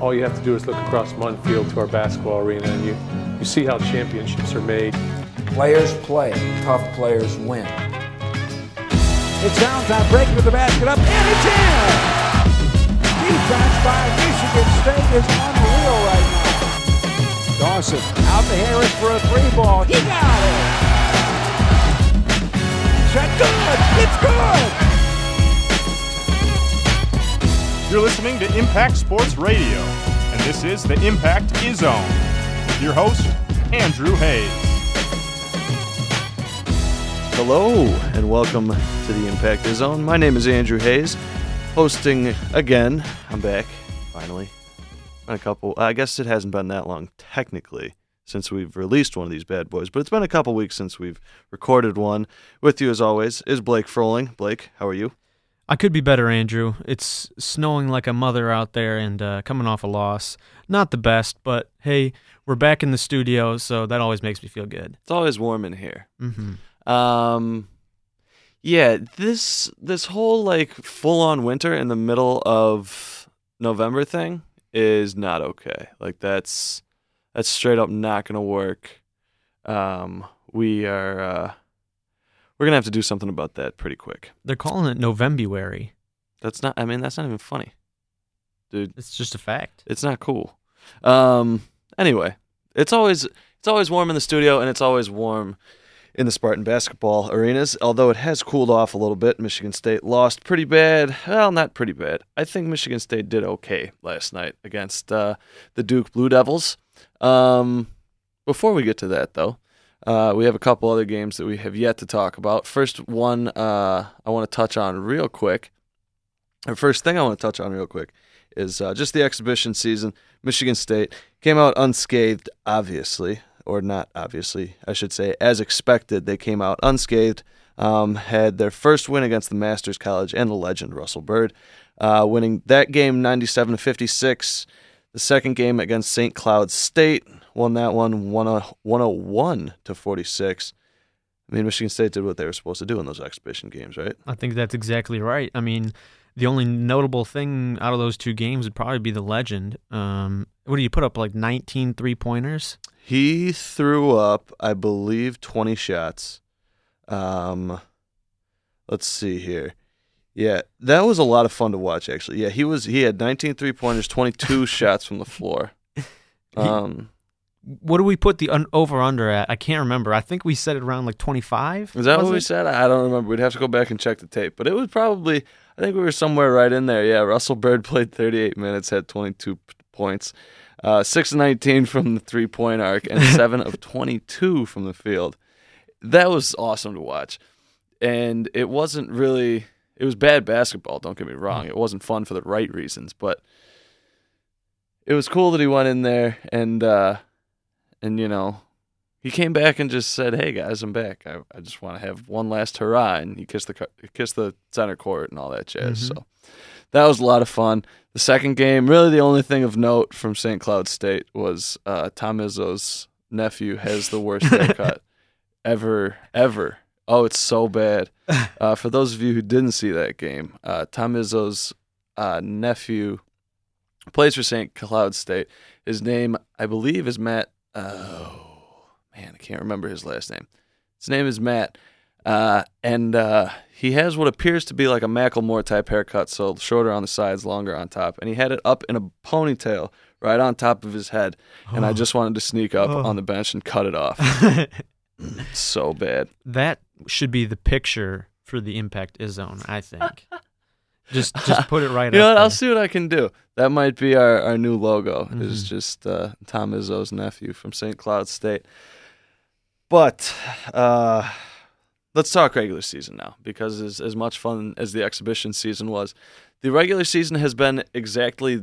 all you have to do is look across Munn Field to our basketball arena and you, you see how championships are made. Players play, tough players win. It's downtime, breaking to the basket up, and it's in! Defense by Michigan State is unreal right now. Dawson out to Harris for a three ball. He got it! Shot good! It's good! You're listening to Impact Sports Radio, and this is the Impact Zone with your host, Andrew Hayes. Hello, and welcome to the Impact Zone. My name is Andrew Hayes, hosting again. I'm back, finally. Been a couple, I guess it hasn't been that long, technically, since we've released one of these bad boys, but it's been a couple weeks since we've recorded one. With you, as always, is Blake Froling. Blake, how are you? I could be better, Andrew. It's snowing like a mother out there and uh, coming off a loss. Not the best, but hey, we're back in the studio, so that always makes me feel good. It's always warm in here. Mm-hmm. Um, yeah, this this whole like full on winter in the middle of November thing is not okay. Like that's that's straight up not gonna work. Um, we are uh, we're gonna have to do something about that pretty quick. They're calling it Novembuary. That's not. I mean, that's not even funny, dude. It's just a fact. It's not cool. Um, anyway, it's always it's always warm in the studio, and it's always warm in the Spartan basketball arenas. Although it has cooled off a little bit. Michigan State lost pretty bad. Well, not pretty bad. I think Michigan State did okay last night against uh, the Duke Blue Devils. Um, before we get to that, though, uh, we have a couple other games that we have yet to talk about. First one uh, I want to touch on real quick. The first thing I want to touch on real quick is uh, just the exhibition season. Michigan State came out unscathed, obviously, or not obviously, I should say, as expected. They came out unscathed, um, had their first win against the Masters College and the legend Russell Byrd, uh, winning that game 97 to 56. The second game against St. Cloud State won that one 101 to 46. I mean, Michigan State did what they were supposed to do in those exhibition games, right? I think that's exactly right. I mean, the only notable thing out of those two games would probably be the legend. Um, what do you put up like 19 three pointers? He threw up, I believe, 20 shots. Um, let's see here. Yeah, that was a lot of fun to watch. Actually, yeah, he was. He had 19 three pointers, 22 shots from the floor. Um, What do we put the un- over under at? I can't remember. I think we set it around like 25. is that what we said? I don't remember. We'd have to go back and check the tape, but it was probably. I think we were somewhere right in there. Yeah, Russell Byrd played 38 minutes, had 22 points, uh, six of 19 from the three point arc, and seven of 22 from the field. That was awesome to watch, and it wasn't really. It was bad basketball. Don't get me wrong. It wasn't fun for the right reasons, but it was cool that he went in there and uh, and you know he came back and just said, "Hey guys, I'm back. I, I just want to have one last hurrah." And he kissed the he kissed the center court and all that jazz. Mhm. So that was a lot of fun. The second game, really, the only thing of note from St. Cloud State was uh, Tom Izzo's nephew has the worst haircut ever, ever. Oh, it's so bad. Uh, for those of you who didn't see that game, uh, Tom Izzo's uh, nephew plays for St. Cloud State. His name, I believe, is Matt. Oh man, I can't remember his last name. His name is Matt, uh, and uh, he has what appears to be like a Macklemore type haircut, so shorter on the sides, longer on top, and he had it up in a ponytail right on top of his head. And I just wanted to sneak up Oh. on the bench and cut it off. so bad. that should be the picture for the Impact Zone, I think. just just put it right You know what? there. I'll see what I can do. That might be our, our new logo. Is Mhm. just uh, Tom Izzo's nephew from St. Cloud State. But uh, let's talk regular season now, because as as much fun as the exhibition season was, the regular season has been exactly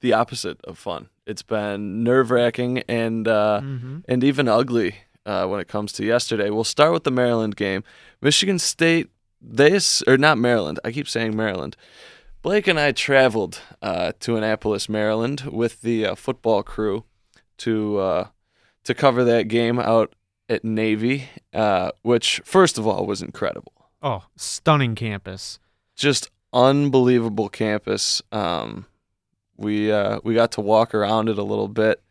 the opposite of fun. It's been nerve wracking and uh, Mhm. and even ugly uh, when it comes to yesterday. We'll start with the Maryland game. Michigan State, they or not Maryland. I keep saying Maryland. Blake and I traveled uh, to Annapolis, Maryland, with the uh, football crew to uh, to cover that game out at Navy, uh, which first of all was incredible. Oh, stunning campus. Just unbelievable campus. Um, We uh, we got to walk around it a little bit,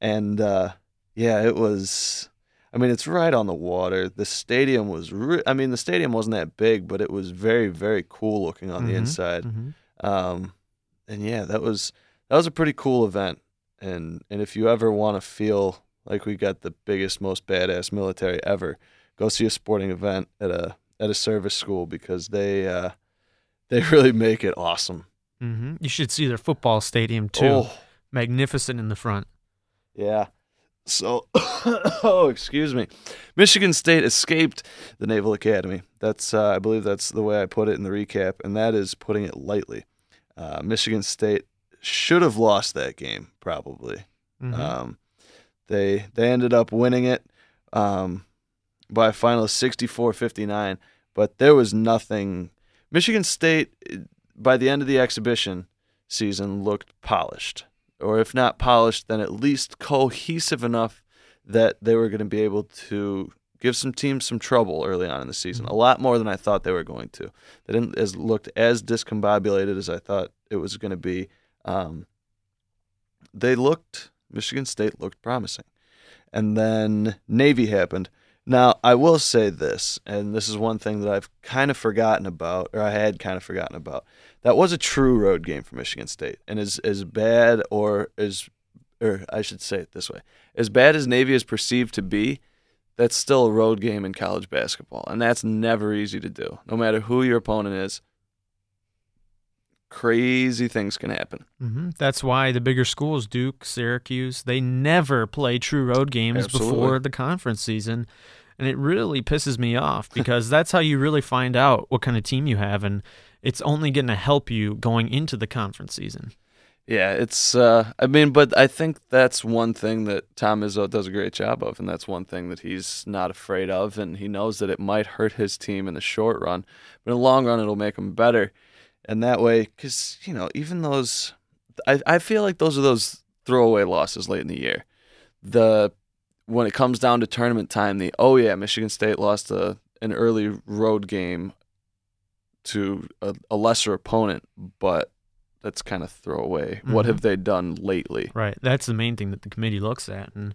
and uh, yeah, it was. I mean, it's right on the water. The stadium was. Re- I mean, the stadium wasn't that big, but it was very, very cool looking on the Mhm, inside. mhm. Um, and yeah, that was that was a pretty cool event. And and if you ever want to feel like we got the biggest, most badass military ever, go see a sporting event at a at a service school because they uh, they really make it awesome. hmm You should see their football stadium too. Oh, Magnificent in the front. yeah. So, oh, excuse me. Michigan State escaped the Naval Academy. That's, uh, I believe, that's the way I put it in the recap, and that is putting it lightly. Uh, Michigan State should have lost that game, probably. Mhm. Um, they they ended up winning it um, by a final of 64-59, but there was nothing. Michigan State, by the end of the exhibition season, looked polished, or if not polished, then at least cohesive enough that they were going to be able to give some teams some trouble early on in the season. A lot more than I thought they were going to. They didn't as looked as discombobulated as I thought it was going to be. Um, they looked Michigan State looked promising. And then Navy happened. Now, I will say this, and this is one thing that I've kind of forgotten about, or I had kind of forgotten about. That was a true road game for Michigan State. And as as bad or as or I should say it this way. As bad as Navy is perceived to be, that's still a road game in college basketball. And that's never easy to do. No matter who your opponent is, crazy things can happen. hmm That's why the bigger schools, Duke, Syracuse, they never play true road games Absolutely. before the conference season. And it really pisses me off because that's how you really find out what kind of team you have. And it's only going to help you going into the conference season. Yeah, it's. Uh, I mean, but I think that's one thing that Tom Izzo does a great job of, and that's one thing that he's not afraid of, and he knows that it might hurt his team in the short run, but in the long run, it'll make him better, and that way, because you know, even those, I I feel like those are those throwaway losses late in the year, the when it comes down to tournament time, the oh yeah, Michigan State lost a an early road game to a, a lesser opponent, but that's kind of throwaway. What Mhm. have they done lately? Right. That's the main thing that the committee looks at. And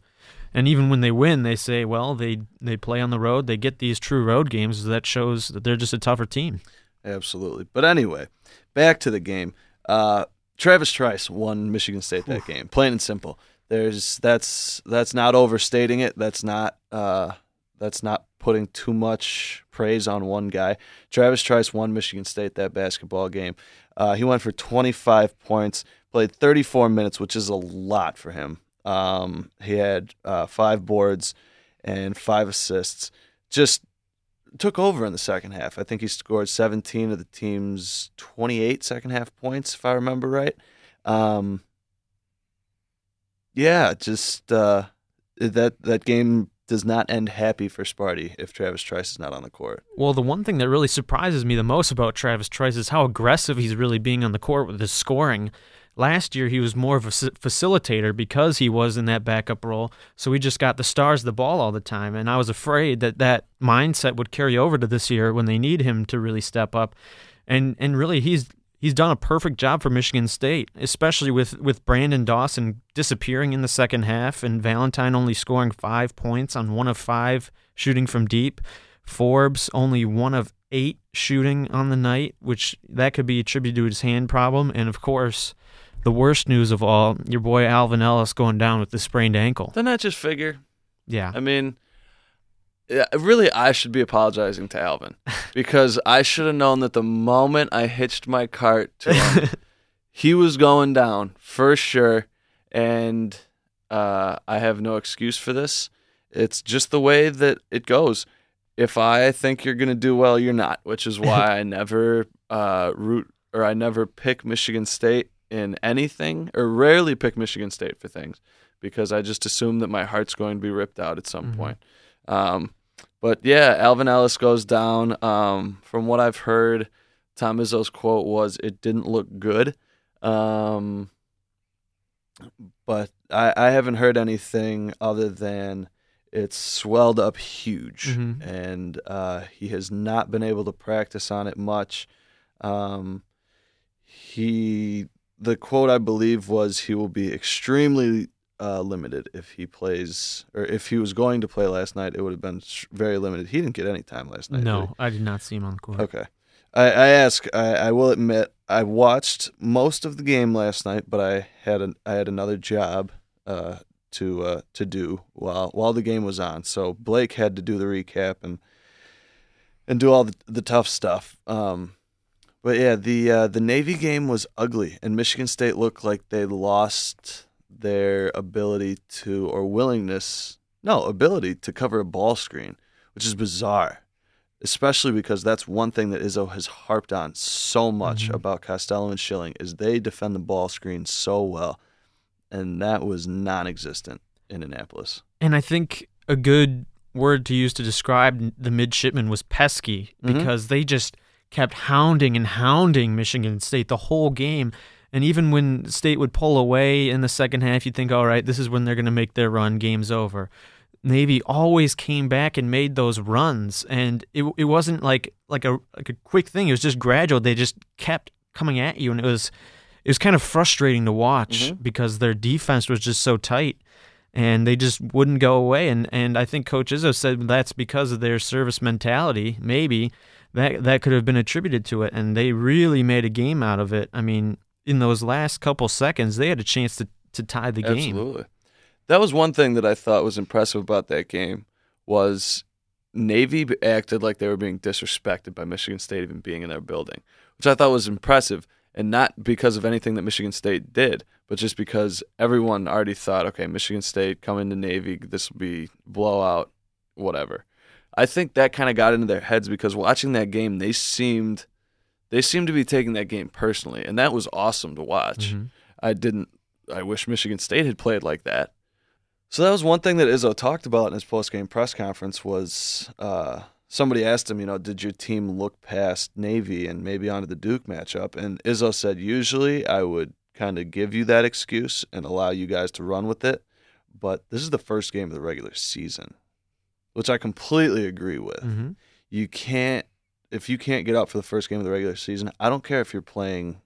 and even when they win, they say, well, they they play on the road, they get these true road games that shows that they're just a tougher team. Absolutely. But anyway, back to the game. Uh, Travis Trice won Michigan State that game. Plain and simple. There's that's that's not overstating it. That's not uh, that's not putting too much praise on one guy. Travis Trice won Michigan State that basketball game. Uh, he went for 25 points, played 34 minutes, which is a lot for him. Um, he had uh, five boards and five assists. Just took over in the second half. I think he scored 17 of the team's 28 second half points, if I remember right. Um, yeah, just uh, that that game does not end happy for Sparty if Travis Trice is not on the court. Well, the one thing that really surprises me the most about Travis Trice is how aggressive he's really being on the court with his scoring. Last year, he was more of a facilitator because he was in that backup role. So he just got the stars the ball all the time. And I was afraid that that mindset would carry over to this year when they need him to really step up. And and really, he's he's done a perfect job for Michigan State, especially with, with Branden Dawson disappearing in the second half and Valentine only scoring five points on one of five shooting from deep. Forbes only one of eight shooting on the night, which that could be attributed to his hand problem. And of course, the worst news of all, your boy Alvin Ellis going down with the sprained ankle. Doesn't that just figure? Yeah. I mean, yeah, really, I should be apologizing to Alvin because I should have known that the moment I hitched my cart to him, he was going down for sure. And uh, I have no excuse for this. It's just the way that it goes. If I think you're going to do well, you're not, which is why I never uh, root or I never pick Michigan State in anything or rarely pick Michigan State for things because I just assume that my heart's going to be ripped out at some Mhm. point. Um, but yeah, Alvin Ellis goes down. Um, from what I've heard, Tom Izzo's quote was, "It didn't look good." Um, but I, I haven't heard anything other than it's swelled up huge, Mhm. and uh, he has not been able to practice on it much. Um, he the quote I believe was he will be extremely uh, limited if he plays or if he was going to play last night. It would have been very limited. He didn't get any time last night. did? No, I did not see him on the court. Okay. I, I ask. I, I will admit I watched most of the game last night, but I had an I had another job uh, to uh, to do while while the game was on. So Blake had to do the recap and and do all the, the tough stuff. Um, but yeah, the uh, the Navy game was ugly, and Michigan State looked like they lost their ability to or willingness, no ability to cover a ball screen, which is bizarre especially because that's one thing that Izzo has harped on so much Mhm. about Costello and Schilling is they defend the ball screen so well, and that was non-existent in Annapolis. And I think a good word to use to describe the midshipmen was pesky Mhm. because they just kept hounding and hounding Michigan State the whole game. And even when State would pull away in the second half, you'd think, all right, this is when they're going to make their run, game's over. Navy always came back and made those runs, and it it wasn't like like a like a quick thing. It was just gradual. They just kept coming at you, and it was it was kind of frustrating to watch Mhm. because their defense was just so tight and they just wouldn't go away. And, and I think Coach Izzo said that's because of their service mentality. Maybe that that could have been attributed to it, and they really made a game out of it. I mean, in those last couple seconds, they had a chance to, to tie the game. Absolutely. That was one thing that I thought was impressive about that game was Navy acted like they were being disrespected by Michigan State even being in their building, which I thought was impressive, and not because of anything that Michigan State did, but just because everyone already thought, okay, Michigan State coming to Navy, this will be blowout, whatever. I think that kind of got into their heads because watching that game, they seemed they seemed to be taking that game personally, and that was awesome to watch. Mhm. I didn't. I wish Michigan State had played like that. So that was one thing that Izzo talked about in his post game press conference was uh, somebody asked him, you know, did your team look past Navy and maybe onto the Duke matchup? And Izzo said, usually I would kind of give you that excuse and allow you guys to run with it, but this is the first game of the regular season, which I completely agree with. Mhm. You can't if you can't get out for the first game of the regular season. I don't care if you're playing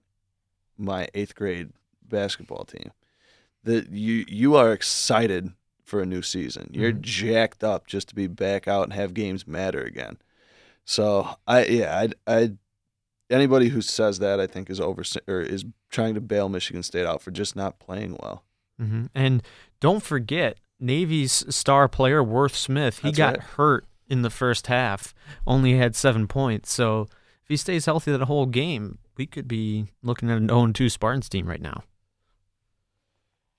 my eighth grade basketball team that you you are excited for a new season. You're Mhm. jacked up just to be back out and have games matter again. So I yeah I I anybody who says that I think is over or is trying to bail Michigan State out for just not playing well. hmm And don't forget, Navy's star player, Worth Smith, he That's got right. hurt in the first half, only had seven points. So if he stays healthy that whole game, we could be looking at an 0 2 Spartans team right now.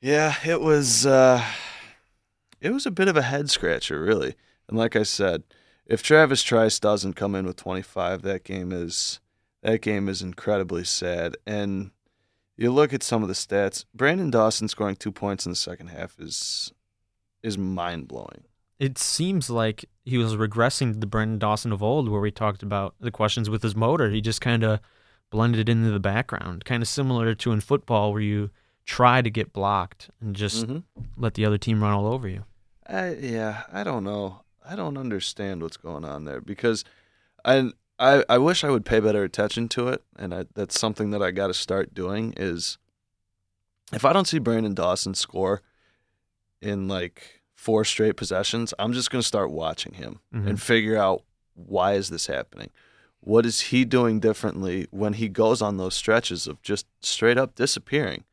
Yeah, it was uh it was a bit of a head scratcher, really. And like I said, if Travis Trice doesn't come in with 25, that game is that game is incredibly sad. And you look at some of the stats, Branden Dawson scoring 2 points in the second half is is mind-blowing. It seems like he was regressing to the Branden Dawson of old, where we talked about the questions with his motor. He just kind of blended into the background, kind of similar to in football, where you try to get blocked and just Mhm. let the other team run all over you. I yeah, I don't know. I don't understand what's going on there because I I I wish I would pay better attention to it, and I, that's something that I got to start doing. Is if I don't see Branden Dawson score in like four straight possessions, I'm just gonna start watching him Mhm. and figure out why is this happening. What is he doing differently when he goes on those stretches of just straight up disappearing?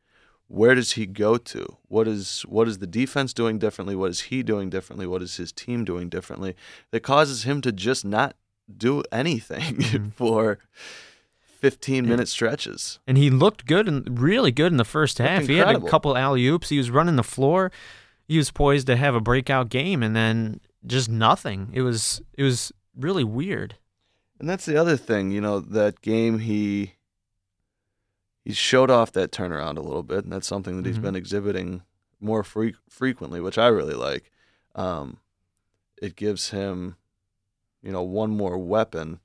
where does he go to? What is what is the defense doing differently? What is he doing differently? What is his team doing differently that causes him to just not do anything Mhm. for 15 minute stretches? And he looked good and really good in the first half. He had a couple alley oops. He was running the floor. He was poised to have a breakout game, and then just nothing. It was it was really weird. And that's the other thing, you know, that game he he showed off that turnaround a little bit, and that's something that he's Mhm. been exhibiting more fre- frequently, which I really like. Um, it gives him, you know, one more weapon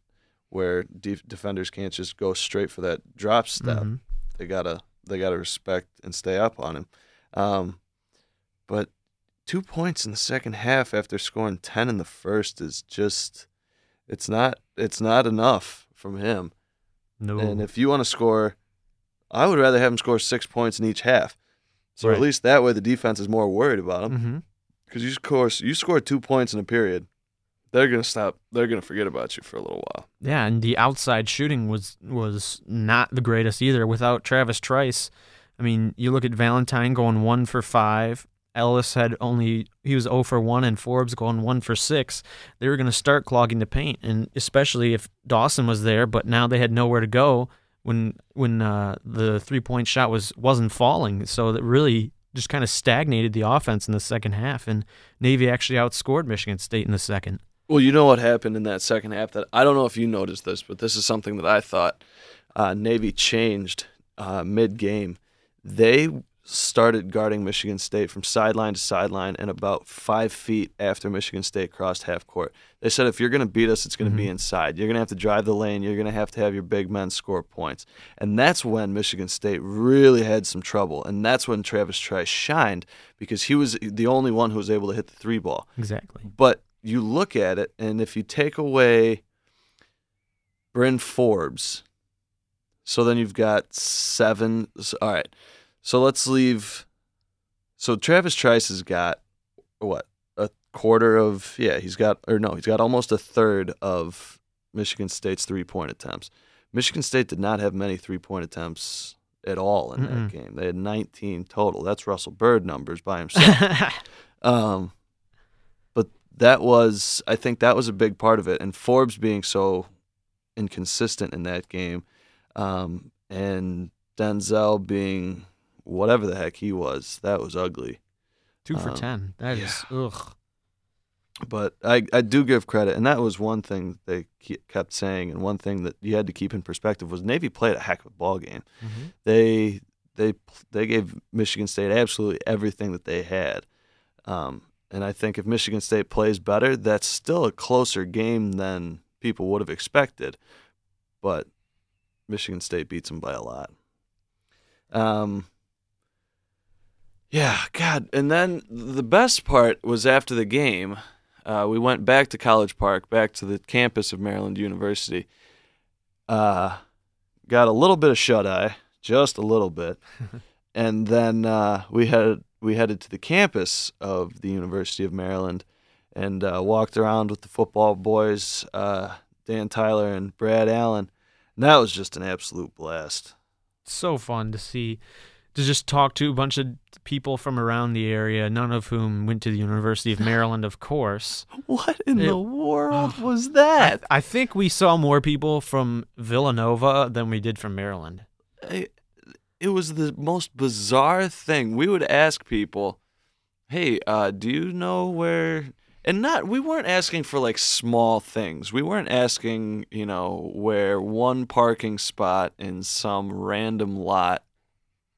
where def- defenders can't just go straight for that drop step. Mhm. They gotta they gotta respect and stay up on him. Um, but two points in the second half after scoring ten in the first is just it's not it's not enough from him. No. And if you want to score I would rather have him score six points in each half. So Right. at least that way the defense is more worried about them. hmm Because you score you score two points in a period, they're gonna stop. They're gonna forget about you for a little while. Yeah, and the outside shooting was was not the greatest either. Without Travis Trice, I mean, you look at Valentine going one for five. Ellis had only he was 0 for one, and Forbes going one for six. They were going to start clogging the paint, and especially if Dawson was there. But now they had nowhere to go when when uh, the three point shot was wasn't falling. So that really just kind of stagnated the offense in the second half. And Navy actually outscored Michigan State in the second. Well, you know what happened in that second half that I don't know if you noticed this, but this is something that I thought uh, Navy changed uh, mid game. They started guarding Michigan State from sideline to sideline and about five feet after Michigan State crossed half court. They said if you're going to beat us, it's going to be mm-hmm. inside. You're going to have to drive the lane. You're going to have to have your big men score points. And that's when Michigan State really had some trouble. And that's when Travis Trice shined because he was the only one who was able to hit the three ball. Exactly. But you look at it, and if you take away Bryn Forbes, so then you've got seven. All right. So let's leave. So Travis Trice has got what? A quarter of. Yeah, he's got, or no, he's got almost a third of Michigan State's three point attempts. Michigan State did not have many three point attempts at all in Mm-mm. that game. They had 19 total. That's Russell Byrd numbers by himself. Um, but that was, I think that was a big part of it. And Forbes being so inconsistent in that game, um, and Denzel being whatever the heck he was, that was ugly. Two for Um, ten. That is ugh. But I, I do give credit, and that was one thing they kept saying, and one thing that you had to keep in perspective was Navy played a heck of a ball game. They they they gave Michigan State absolutely everything that they had, um, and I think if Michigan State plays better, that's still a closer game than people would have expected. But Michigan State beats them by a lot. Um, yeah, God, and then the best part was after the game. Uh, we went back to College Park, back to the campus of Maryland University. Uh, got a little bit of shut eye, just a little bit, and then uh, we had we headed to the campus of the University of Maryland and uh, walked around with the football boys, uh, Dan Tyler and Brad Allen. And that was just an absolute blast. so fun to see to just talk to a bunch of people from around the area none of whom went to the university of maryland of course What in It- the world was I, that? I think we saw more people from villanova than we did from maryland I- it was the most bizarre thing. We would ask people, "Hey, uh, do you know where?" And not we weren't asking for like small things. We weren't asking, you know, where one parking spot in some random lot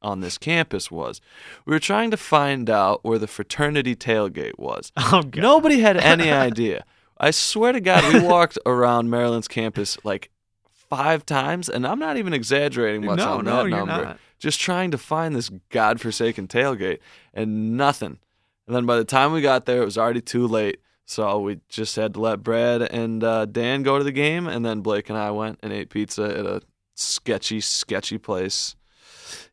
on this campus was. We were trying to find out where the fraternity tailgate was. oh god Nobody had any idea. I swear to God, we walked around Maryland's campus like five times, and I'm not even exaggerating much No, on no, that number. Just trying to find this godforsaken tailgate, and nothing. And then by the time we got there, it was already too late. So we just had to let Brad and uh, Dan go to the game, and then Blake and I went and ate pizza at a sketchy, sketchy place.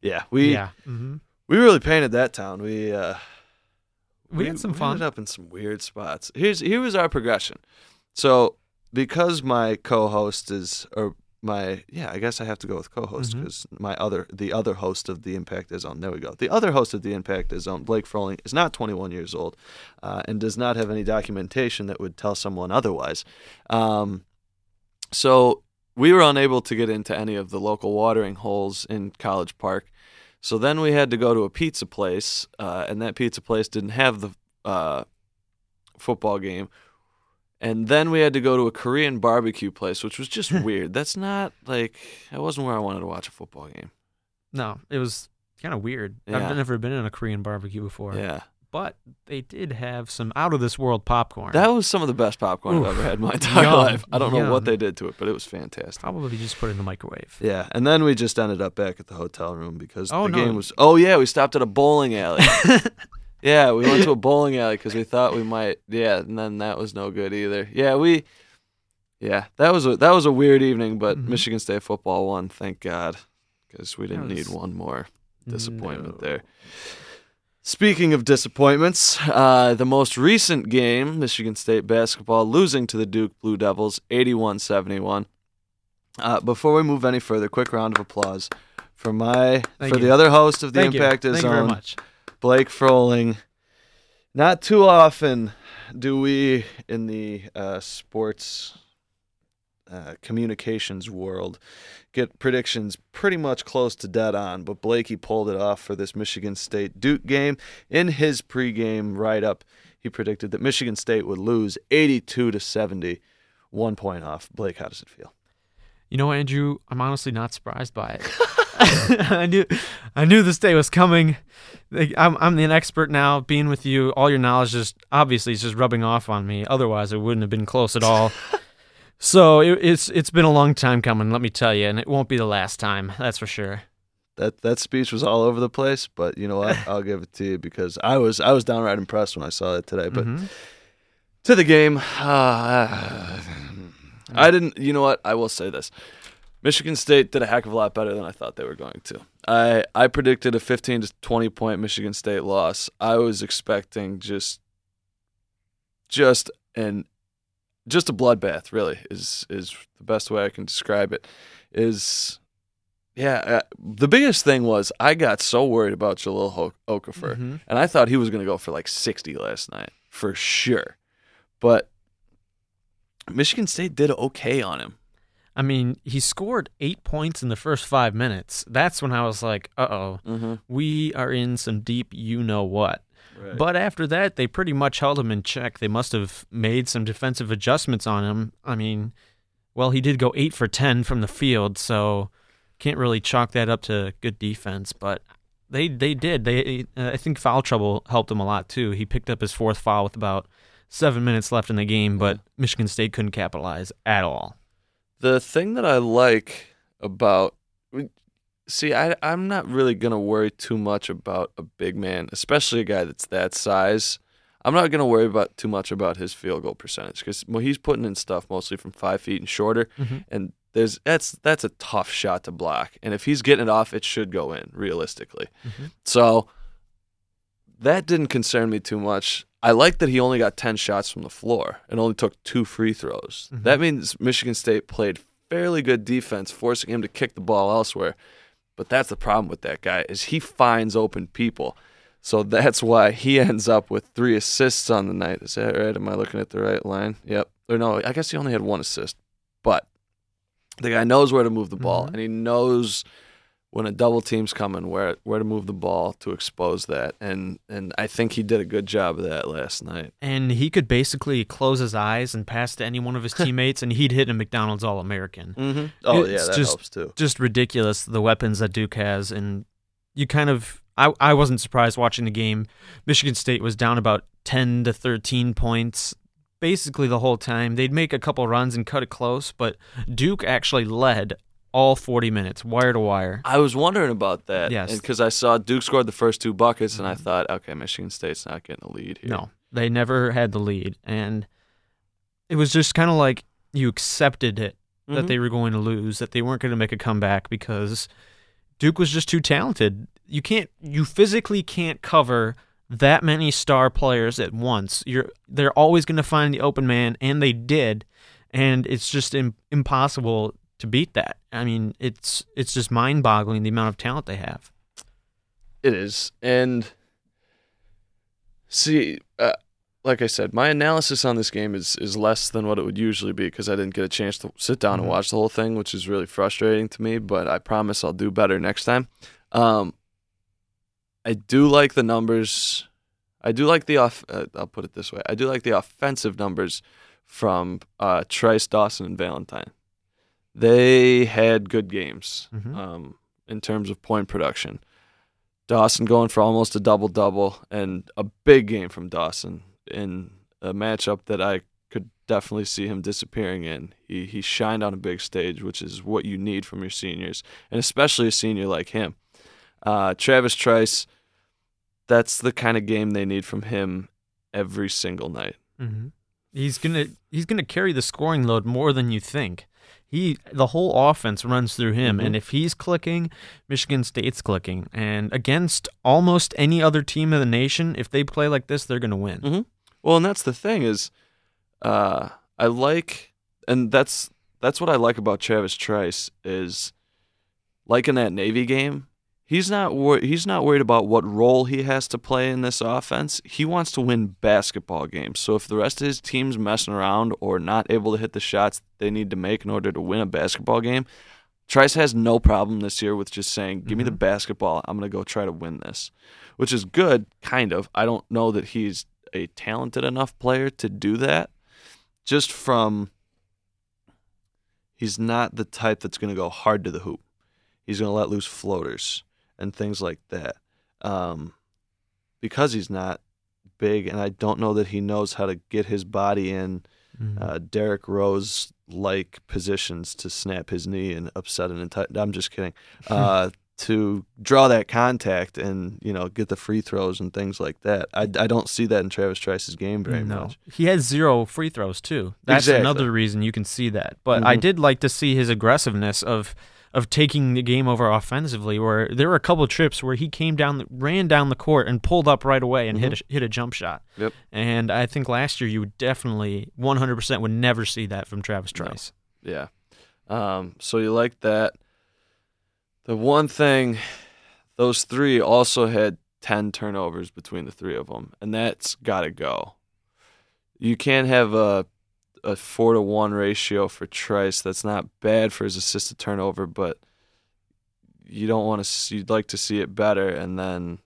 Yeah, we yeah hmm we really painted that town. We uh, we, had some we fun ended up in some weird spots. Here's here was our progression. So because my co-host is or my yeah, I guess I have to go with co-host because my other the other host of the Impact is on. There we go. The other host of the Impact is on. Blake Froling is not 21 years old, uh, and does not have any documentation that would tell someone otherwise. Um, so we were unable to get into any of the local watering holes in College Park. So then we had to go to a pizza place, uh, and that pizza place didn't have the uh, football game. And then we had to go to a Korean barbecue place, which was just weird. That's not like that wasn't where I wanted to watch a football game. no it was kind of weird Yeah. i've never been in a korean barbecue before Yeah, but they did have some out of this world popcorn that was some of the best popcorn Oof. I've ever had in my entire Yum, life. I don't know what they did to it, but it was fantastic. probably just put it in the microwave Yeah, and then we just ended up back at the hotel room because Oh, the no. game was. Oh yeah, we stopped at a bowling alley. yeah, we went to a bowling alley because we thought we might. Yeah, and then that was no good either. Yeah, we. Yeah, that was a that was a weird evening, but Mhm. Michigan State football won. Thank God. because we didn't That need one more disappointment No. there. Speaking of disappointments, uh, the most recent game, Michigan State basketball losing to the Duke Blue Devils 81 71. Uh, before we move any further, quick round of applause for my Thank for you. the other host of the Thank you. Impact is Thank you very Zone, much. Blake Froling. Not too often do we in the uh, sports uh, communications world get predictions pretty much close to dead on, but Blakey pulled it off for this Michigan State Duke game. In his pregame write up, he predicted that Michigan State would lose 82 to 70, one point off. Blake, how does it feel? You know, Andrew, I'm honestly not surprised by it. I knew, I knew this day was coming. Like, I'm, I'm an expert now. Being with you, all your knowledge just obviously is just rubbing off on me. Otherwise, it wouldn't have been close at all. so it, it's, it's been a long time coming. Let me tell you, and it won't be the last time. That's for sure. That that speech was all over the place, but you know what? I'll give it to you because I was I was downright impressed when I saw it today. But Mhm. to the game. Uh, I didn't. You know what? I will say this: Michigan State did a heck of a lot better than I thought they were going to. I I predicted a 15 to 20 point Michigan State loss. I was expecting just just an just a bloodbath. Really is is the best way I can describe it. Is yeah. Uh, the biggest thing was I got so worried about Jahlil Ho- Okafor, Mhm. and I thought he was going to go for like 60 last night for sure. But Michigan State did okay on him. I mean, he scored eight points in the first five minutes. That's when I was like, uh oh, Mm-hmm. we are in some deep you know what. But after that, they pretty much held him in check. They must have made some defensive adjustments on him. I mean, well, he did go 8 for 10 from the field, so can't really chalk that up to good defense, but they they did. They uh, I think foul trouble helped him a lot too. He picked up his fourth foul with about 7 minutes left in the game, but Michigan State couldn't capitalize at all. The thing that I like about see, I I'm not really gonna worry too much about a big man, especially a guy that's that size. I'm not gonna worry about too much about his field goal percentage because well, he's putting in stuff mostly from five feet and shorter, Mhm. and there's that's that's a tough shot to block. And if he's getting it off, it should go in realistically. Mhm. So that didn't concern me too much. I like that he only got 10 shots from the floor and only took two free throws. Mhm. That means Michigan State played fairly good defense, forcing him to kick the ball elsewhere. But that's the problem with that guy is he finds open people. So that's why he ends up with three assists on the night. Is that right? Am I looking at the right line? Yep. Or no, I guess he only had one assist. But the guy knows where to move the ball, Mhm. and he knows when a double team's coming where where to move the ball to expose that. And and I think he did a good job of that last night. And he could basically close his eyes and pass to any one of his teammates, and he'd hit a McDonald's All American. Mm-hmm. Oh yeah, that just- helps too. Just ridiculous the weapons that Duke has, and you kind of I I wasn't surprised watching the game. Michigan State was down about ten to thirteen points. Basically the whole time they'd make a couple runs and cut it close, but Duke actually led all forty minutes, wire to wire. I was wondering about that. Yes. because I saw Duke scored the first two buckets, and I thought, okay, Michigan State's not getting a lead here. No, they never had the lead, and it was just kind of like you accepted it that Mhm. they were going to lose, that they weren't going to make a comeback because Duke was just too talented. You can't, you physically can't cover that many star players at once. You're, they're always going to find the open man, and they did, and it's just Im- impossible to beat that. I mean, it's it's just mind-boggling the amount of talent they have. It is, and see, uh, like I said, my analysis on this game is is less than what it would usually be because I didn't get a chance to sit down and Mhm. watch the whole thing, which is really frustrating to me. But I promise I'll do better next time. Um, I do like the numbers. I do like the off. Uh, I'll put it this way: I do like the offensive numbers from uh, Trice, Dawson, and Valentine. They had good games Mhm. um, in terms of point production. Dawson going for almost a double double, and a big game from Dawson in a matchup that I could definitely see him disappearing in. He he shined on a big stage, which is what you need from your seniors, and especially a senior like him. Uh, Travis Trice, that's the kind of game they need from him every single night. Mm-hmm. He's gonna he's gonna carry the scoring load more than you think. He the whole offense runs through him, Mhm. and if he's clicking, Michigan State's clicking. And against almost any other team in the nation, if they play like this, they're going to win. Mhm. Well, and that's the thing is, uh, I like, and that's that's what I like about Travis Trice is, like in that Navy game, he's not wor- he's not worried about what role he has to play in this offense. He wants to win basketball games. So if the rest of his team's messing around or not able to hit the shots they need to make in order to win a basketball game, Trice has no problem this year with just saying, "Give me the mm-hmm. basketball. I'm going to go try to win this," which is good, kind of. I don't know that he's a talented enough player to do that. Just from he's not the type that's going to go hard to the hoop. He's going to let loose floaters and things like that. Um, because he's not big, and I don't know that he knows how to get his body in Mhm. uh, Derrick Rose like positions to snap his knee and upset an entire. I'm just kidding. Uh, to draw that contact and you know get the free throws and things like that. I, I don't see that in Travis Trice's game very no. much. He has zero free throws too. That's Exactly. another reason you can see that. But I Mhm. did like to see his aggressiveness of of taking the game over offensively. Where there were a couple of trips where he came down, ran down the court, and pulled up right away and hit a, hit a jump shot. Yep. And I think last year you would definitely 100% would never see that from Travis No. Trice. Yeah. Um, so you like that. The one thing, those three also had 10 turnovers between the three of them, and that's got to go. You can't have a a four to one ratio for Trice. That's not bad for his assisted turnover, but you don't want to. You'd like to see it better, and then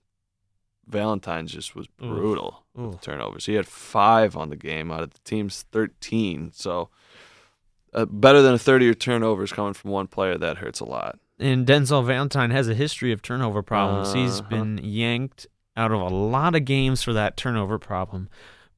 Valentine just was brutal with Oof. the turnovers. He had five on the game out of the team's 13. So uh, better than a 30 turnovers coming from one player. That hurts a lot. And Denzel Valentine has a history of turnover problems. He's Uh-huh. been yanked out of a lot of games for that turnover problem.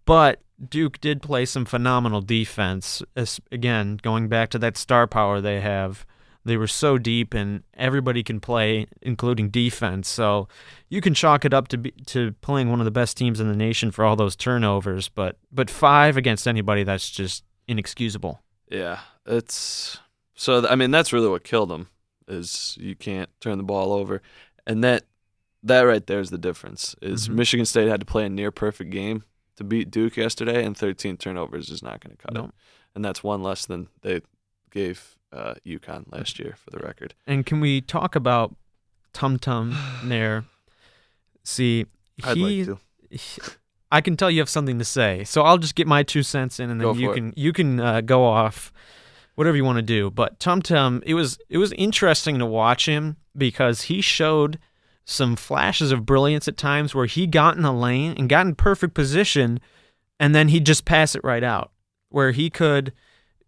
But Duke did play some phenomenal defense. As- Again, going back to that star power they have, they were so deep and everybody can play, including defense. So you can chalk it up to be, to playing one of the best teams in the nation for all those turnovers. But but five against anybody, that's just inexcusable. Yeah, it's so. I mean, that's really what killed them Is you can't turn the ball over, and that that right there is the difference. Is Mhm. Michigan State had to play a near perfect game to beat Duke yesterday, and 13 turnovers is not going to cut it. And that's one less than they gave uh, UConn last year, for the record. And can we talk about Tum Tum there? See, he, like to. I can tell you have something to say, so I'll just get my two cents in, and then you can you can uh, go off, whatever you want to do. But Tum Tum, it was it was interesting to watch him because he showed some flashes of brilliance at times where he got in the lane and got in perfect position, and then he'd just pass it right out, where he could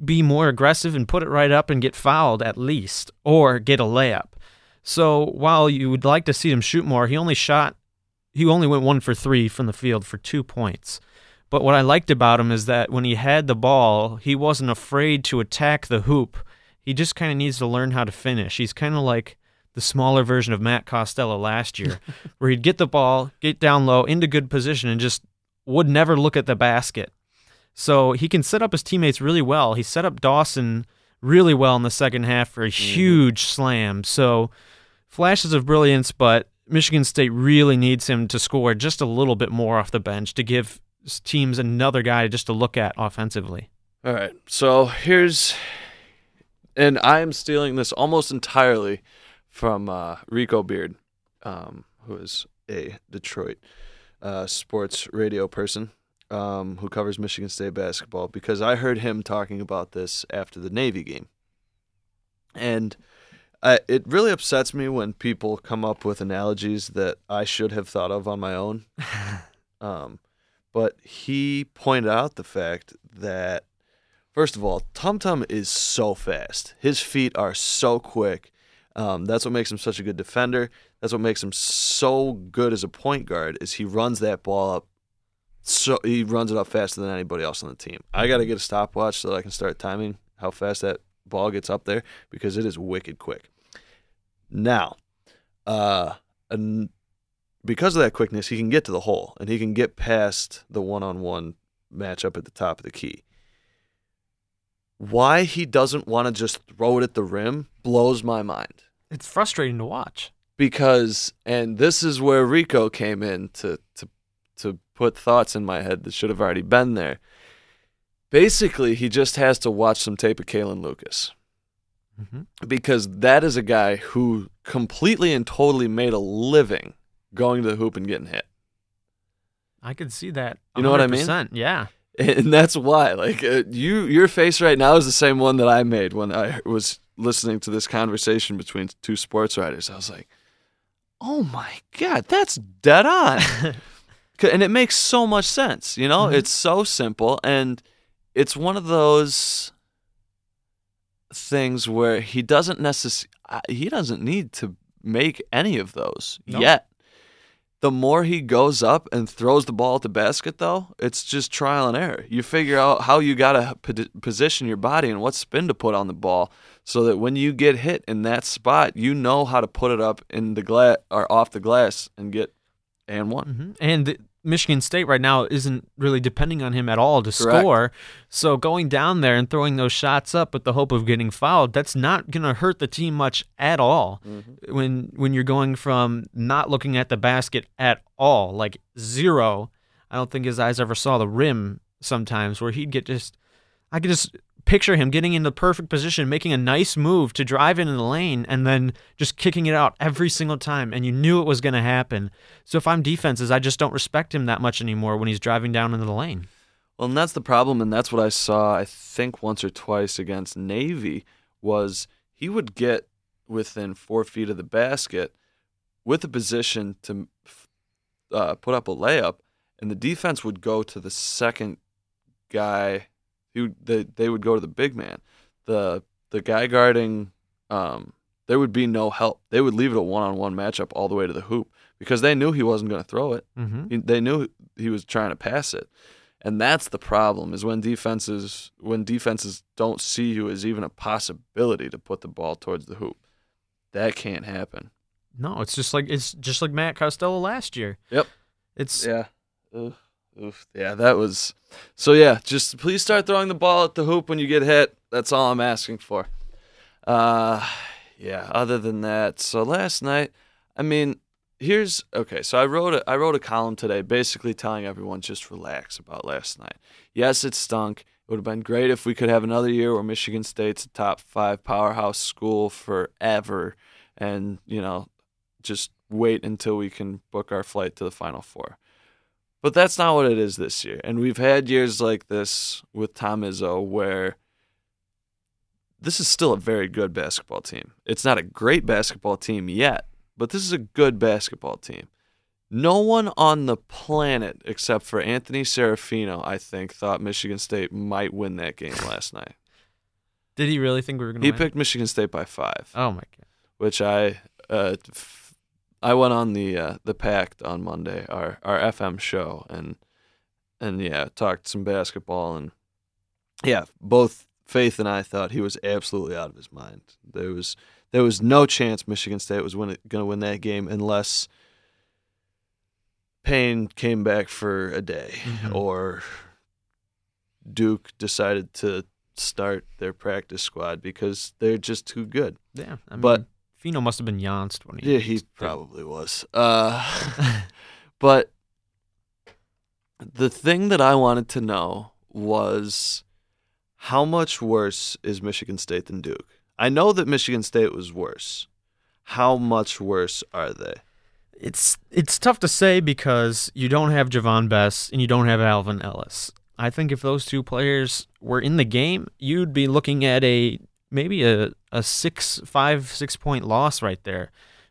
be more aggressive and put it right up and get fouled at least, or get a layup. So while you would like to see him shoot more, he only shot, he only went one for three from the field for two points. But what I liked about him is that when he had the ball, he wasn't afraid to attack the hoop. He just kind of needs to learn how to finish. He's kind of like the smaller version of Matt Costello last year, where he'd get the ball, get down low, into good position, and just would never look at the basket. So he can set up his teammates really well. He set up Dawson really well in the second half for a mm-hmm. huge slam. So flashes of brilliance, but Michigan State really needs him to score just a little bit more off the bench to give teams another guy just to look at offensively. All right. So here's, and I'm stealing this almost entirely from uh, Rico Beard, um, who is a Detroit uh, sports radio person um, who covers Michigan State basketball, because I heard him talking about this after the Navy game. And I, it really upsets me when people come up with analogies that I should have thought of on my own. um, but he pointed out the fact that First of all, Tum Tum is so fast. His feet are so quick. Um, that's what makes him such a good defender. That's what makes him so good as a point guard. Is he runs that ball up so he runs it up faster than anybody else on the team. I got to get a stopwatch so that I can start timing how fast that ball gets up there because it is wicked quick. Now, uh, and because of that quickness, he can get to the hole and he can get past the one-on-one matchup at the top of the key why he doesn't want to just throw it at the rim blows my mind. It's frustrating to watch. Because and this is where Rico came in to to to put thoughts in my head that should have already been there. Basically, he just has to watch some tape of Kalin Lucas. Mhm. Because that is a guy who completely and totally made a living going to the hoop and getting hit. I could see that. You know what I mean? 100%. Yeah. and that's why like uh, you your face right now is the same one that i made when i was listening to this conversation between two sports writers i was like oh my god that's dead on. and it makes so much sense you know mm-hmm. it's so simple and it's one of those things where he doesn't necessarily he doesn't need to make any of those No. yet the more he goes up and throws the ball at the basket, though, it's just trial and error. You figure out how you got to p- position your body and what spin to put on the ball so that when you get hit in that spot, you know how to put it up in the glass or off the glass and get and one. hmm And the- Michigan State right now isn't really depending on him at all to Correct. score. So going down there and throwing those shots up with the hope of getting fouled, that's not going to hurt the team much at all. Mm-hmm. When when you're going from not looking at the basket at all, like zero. I don't think his eyes ever saw the rim sometimes where he'd get just I could just picture him getting in the perfect position, making a nice move to drive into the lane, and then just kicking it out every single time. And you knew it was going to happen. So if I'm defenses, I just don't respect him that much anymore when he's driving down into the lane. Well, and that's the problem, and that's what I saw. I think once or twice against Navy was he would get within four feet of the basket with a position to uh, put up a layup, and the defense would go to the second guy. He would, they they would go to the big man. The the guy guarding, um, there would be no help. They would leave it a one on one matchup all the way to the hoop because they knew he wasn't going to throw it. Mm-hmm. He- They knew he was trying to pass it. And that's the problem is when defenses when defenses don't see you as even a possibility to put the ball towards the hoop. That can't happen. No, it's just like it's just like Matt Costello last year. Yep. It's Yeah. Oof. Oof. Yeah, that was so yeah, just please start throwing the ball at the hoop when you get hit. That's all I'm asking for. Uh yeah, other than that, so last night, I mean, here's okay, so I wrote a I wrote a column today basically telling everyone just relax about last night. Yes, it stunk. It would have been great if we could have another year where Michigan State's a top 5 powerhouse school forever and, you know, just wait until we can book our flight to the final four. But that's not what it is this year. And we've had years like this with Tom Izzo where this is still a very good basketball team. It's not a great basketball team yet, but this is a good basketball team. No one on the planet except for Anthony Serafino, I think, thought Michigan State might win that game last night. did he really think we were going to He win? picked Michigan State by five oh my god. which I uh, I went on the uh, the Pact on Monday, our our FM show, and and yeah, talked some basketball, and yeah, both Faith and I thought he was absolutely out of his mind. There was there was no chance Michigan State was going to win that game unless Payne came back for a day Mhm. or Duke decided to start their practice squad because they're just too good. Yeah, I mean, But- Fino must have been yanced when he. Yeah, he probably was. Uh, but the thing that I wanted to know was how much worse is Michigan State than Duke? I know that Michigan State was worse. How much worse are they? It's it's tough to say because you don't have Javon Bess and you don't have Alvin Ellis. I think if those two players were in the game, you'd be looking at a maybe a, a six five six point loss right there.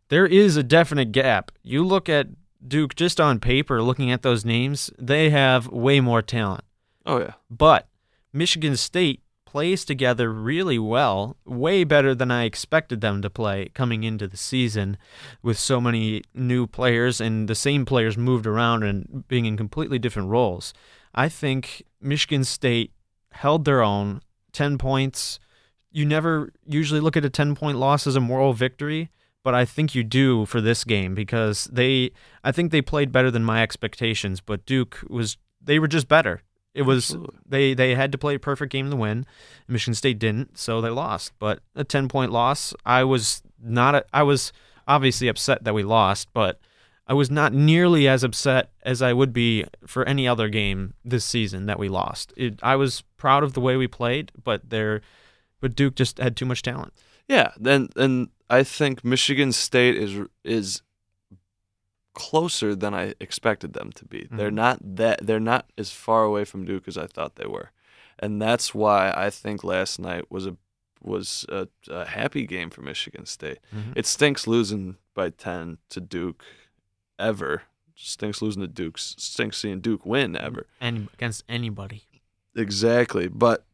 There is a definite gap. You look at Duke just on paper, looking at those names, they have way more talent. Oh yeah. But Michigan State plays together really well, way better than I expected them to play coming into the season with so many new players and the same players moved around and being in completely different roles. I think Michigan State held their own 10 points. You never usually look at a 10 point loss as a moral victory, but I think you do for this game because they I think they played better than my expectations, but Duke was they were just better It was Absolutely. they they had to play a perfect game to win. Michigan State didn't, so they lost. But a ten point loss, I was not. A, I was obviously upset that we lost, but I was not nearly as upset as I would be for any other game this season that we lost. It, I was proud of the way we played, but there, but Duke just had too much talent. Yeah, then and I think Michigan State is is closer than I expected them to be. They're Mhm. not that they're not as far away from Duke as I thought they were, and that's why I think last night was a was a, a happy game for Michigan State. Mhm. It stinks losing by ten to Duke, ever. Stinks losing to Duke. Stinks seeing Duke win ever. Any against anybody. Exactly. But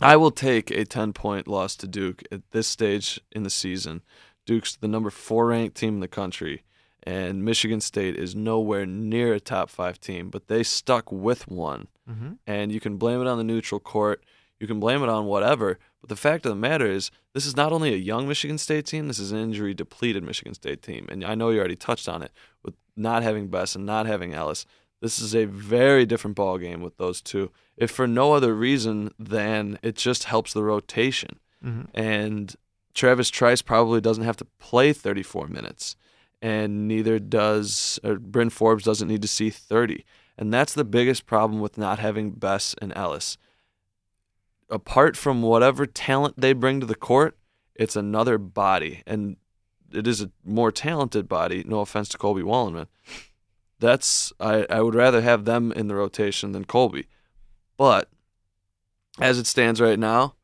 I will take a 10 point loss to Duke at this stage in the season. Duke's the number four ranked team in the country, and Michigan State is nowhere near a top five team, but they stuck with one. Mm-hmm. And you can blame it on the neutral court, you can blame it on whatever. But the fact of the matter is, this is not only a young Michigan State team, this is an injury depleted Michigan State team. And I know you already touched on it with not having Bess and not having Ellis. This is a very different ball game with those two, if for no other reason than it just helps the rotation. Mm-hmm. And Travis Trice probably doesn't have to play 34 minutes, and neither does or Bryn Forbes doesn't need to see 30. And that's the biggest problem with not having Bess and Ellis. Apart from whatever talent they bring to the court, it's another body, and it is a more talented body. No offense to Colby Wollenman. That's I, I would rather have them in the rotation than Colby. But as it stands right now,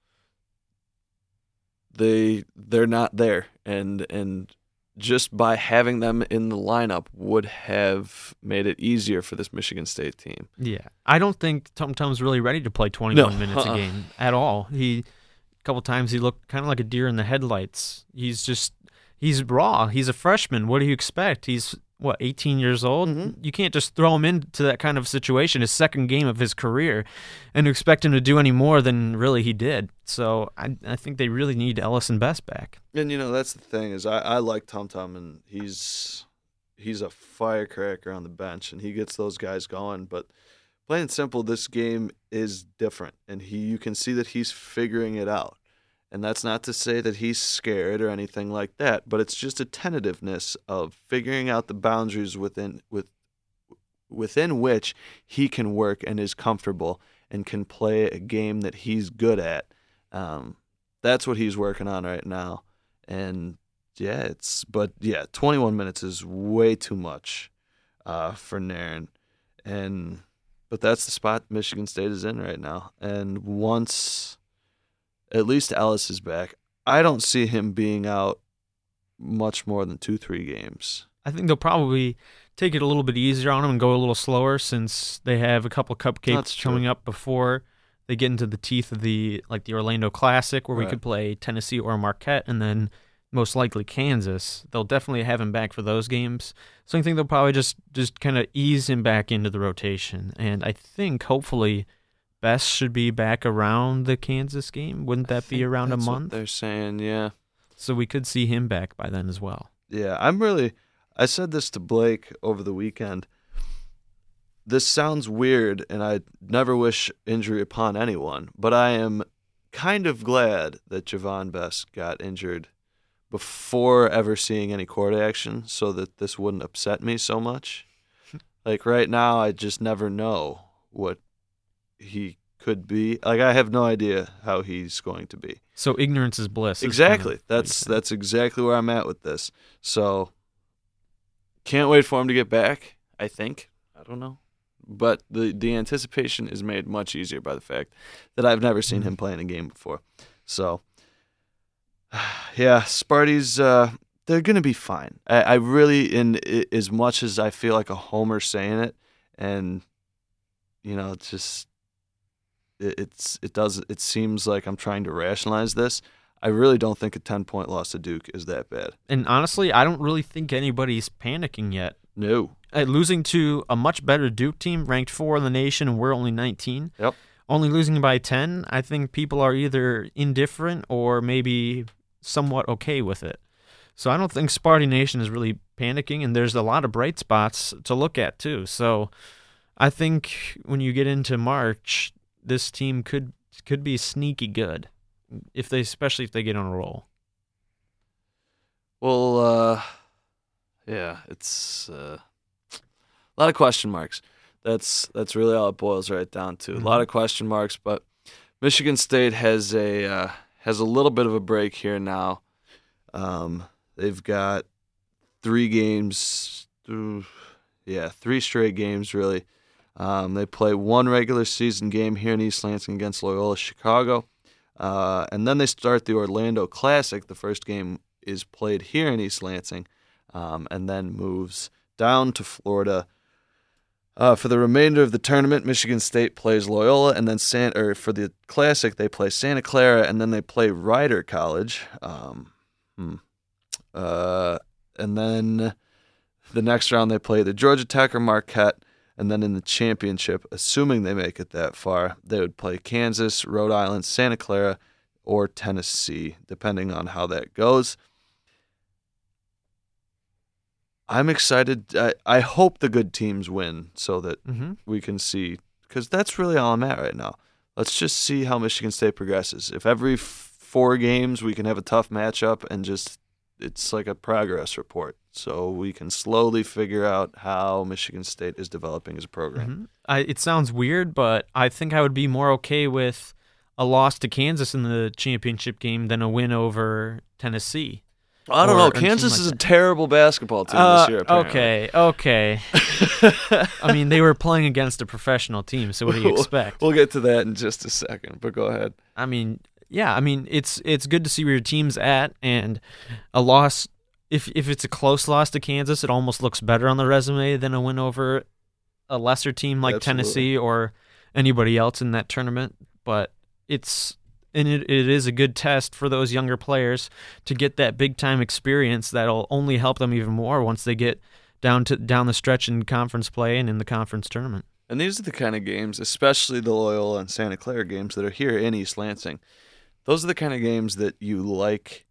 they they're not there and and just by having them in the lineup would have made it easier for this Michigan State team. Yeah, I don't think Tum Tum's really ready to play 21 No, minutes uh-uh. a game at all. He a couple times he looked kind of like a deer in the headlights. He's just he's raw. He's a freshman. What do you expect? He's what 18 years old. Mhm. You can't just throw him into that kind of situation, his second game of his career, and expect him to do any more than really he did. So I I think they really need Ellison Best back. And you know that's the thing is I, I like Tum Tum and he's he's a firecracker on the bench and he gets those guys going. But plain and simple, this game is different and he you can see that he's figuring it out. And that's not to say that he's scared or anything like that, but it's just a tentativeness of figuring out the boundaries within with within which he can work and is comfortable and can play a game that he's good at. Um, that's what he's working on right now. And yeah, it's but yeah, 21 minutes is way too much uh, for Nairn. And but that's the spot Michigan State is in right now. And once at least Ellis is back, I don't see him being out much more than two, three games. I think they'll probably take it a little bit easier on him and go a little slower since they have a couple cupcakes That's true. coming up before they get into the teeth of the like the Orlando Classic where we could play Tennessee or Marquette and then most likely Kansas. They'll definitely have him back for those games. So I think they'll probably just just kind of ease him back into the rotation. And I think hopefully Bess should be back around the Kansas game. Wouldn't I that be think around a month? They're saying, yeah. So we could see him back by then as well. Yeah, I'm really. I said this to Blake over the weekend. This sounds weird, and I never wish injury upon anyone, but I am kind of glad that Javon Bess got injured before ever seeing any court action so that this wouldn't upset me so much. like right now, I just never know what he could be. Like I have no idea how he's going to be. So ignorance is bliss. is kind of Exactly. what That's that's exactly where I'm at with this. So can't wait for him to get back, I think. I don't know. But the the anticipation is made much easier by the fact that I've never seen him play in a game before. So yeah, Sparty's uh they're gonna be fine. I, I really in as much as I feel like a homer saying it and you know, it's just it's it does it seems like I'm trying to rationalize this. I really don't think a 10 point loss to Duke is that bad. And honestly, I don't really think anybody's panicking yet. No. Uh, losing to a much better Duke team, ranked four in the nation, and we're only 19. Yep. Only losing by 10, I think people are either indifferent or maybe somewhat okay with it. So I don't think Sparty Nation is really panicking, and there's a lot of bright spots to look at too. So I think when you get into March, this team could could be sneaky good if they especially if they get on a roll. Well, uh, yeah, it's uh, a lot of question marks. That's that's really all it boils right down to. A lot of question marks, but Michigan State has a uh, has a little bit of a break here now. Um, they've got three games, through, yeah, three straight games really. Um, they play one regular season game here in East Lansing against Loyola Chicago, uh, and then they start the Orlando Classic. The first game is played here in East Lansing, um, and then moves down to Florida. Uh, for the remainder of the tournament, Michigan State plays Loyola, and then San. Or for the Classic, they play Santa Clara, and then they play Rider College. Um, hmm. uh, and then the next round they play the Georgia Tech or Marquette, and then in the championship, assuming they make it that far, they would play Kansas, Rhode Island, Santa Clara, or Tennessee, depending on how that goes. I'm excited. I, I hope the good teams win so that Mm-hmm. we can see, because that's really all I'm at right now. Let's just see how Michigan State progresses. If every f- four games we can have a tough matchup and just it's like a progress report, so we can slowly figure out how Michigan State is developing as a program. Mhm. I, it sounds weird, but I think I would be more okay with a loss to Kansas in the championship game than a win over Tennessee. I don't know. Kansas like is a that. terrible basketball team Uh, this year. Apparently. okay, okay. I mean, they were playing against a professional team, so what do you We'll- expect? We'll get to that in just a second, but go ahead. I mean, yeah, I mean, it's it's good to see where your team's at, and a loss. If if it's a close loss to Kansas, it almost looks better on the resume than a win over a lesser team like Absolutely. Tennessee or anybody else in that tournament. But it's and it, it is a good test for those younger players to get that big time experience that'll only help them even more once they get down to down the stretch in conference play and in the conference tournament. And these are the kind of games, especially the Loyola and Santa Clara games that are here in East Lansing. Those are the kind of games that you like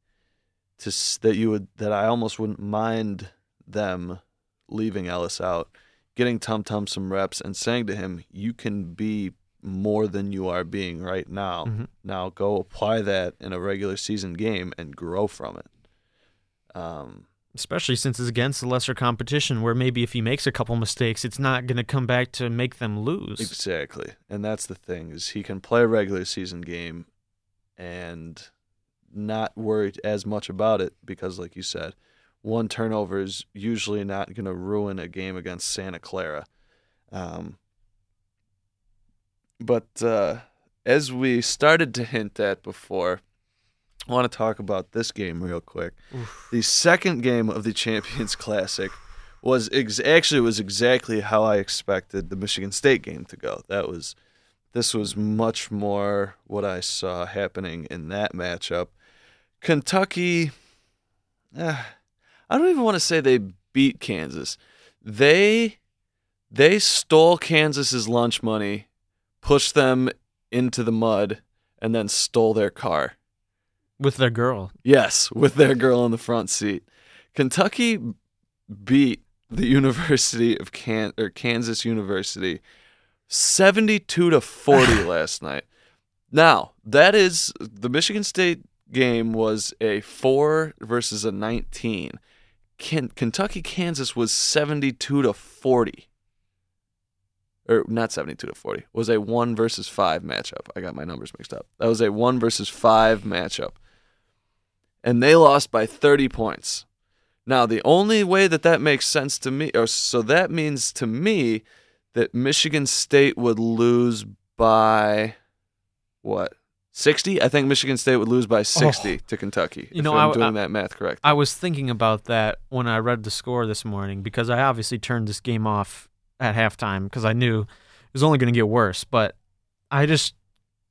to that you would that I almost wouldn't mind them leaving Ellis out, getting Tum Tum some reps and saying to him, "You can be more than you are being right now. Mhm. Now go apply that in a regular season game and grow from it." Um, especially since it's against the lesser competition where maybe if he makes a couple mistakes it's not going to come back to make them lose Exactly. And that's the thing is he can play a regular season game and not worry as much about it because like you said, one turnover is usually not going to ruin a game against Santa Clara. Um, but uh, as we started to hint at before, I want to talk about this game real quick. The second game of the Champions Classic was ex- actually was exactly how I expected the Michigan State game to go. That was this was much more what I saw happening in that matchup. Kentucky, eh, I don't even want to say they beat Kansas. They they stole Kansas's lunch money, pushed them into the mud, and then stole their car. with their girl Yes, with their girl in the front seat. Kentucky beat the University of Can or Kansas University 72 to 40 last night. Now, that is the Michigan State game was a 4 versus a 19. Ken, Kentucky Kansas was 72 to 40. Or not 72 to 40. Was a 1 versus 5 matchup. I got my numbers mixed up. That was a 1 versus 5 matchup and they lost by 30 points. Now, the only way that that makes sense to me, or so that means to me that Michigan State would lose by what? 60? I think Michigan State would lose by 60 to Kentucky. You if know, I'm I- doing I- that math correct. i was thinking about that when i read the score this morning because i obviously turned this game off at halftime because i knew it was only going to get worse but i just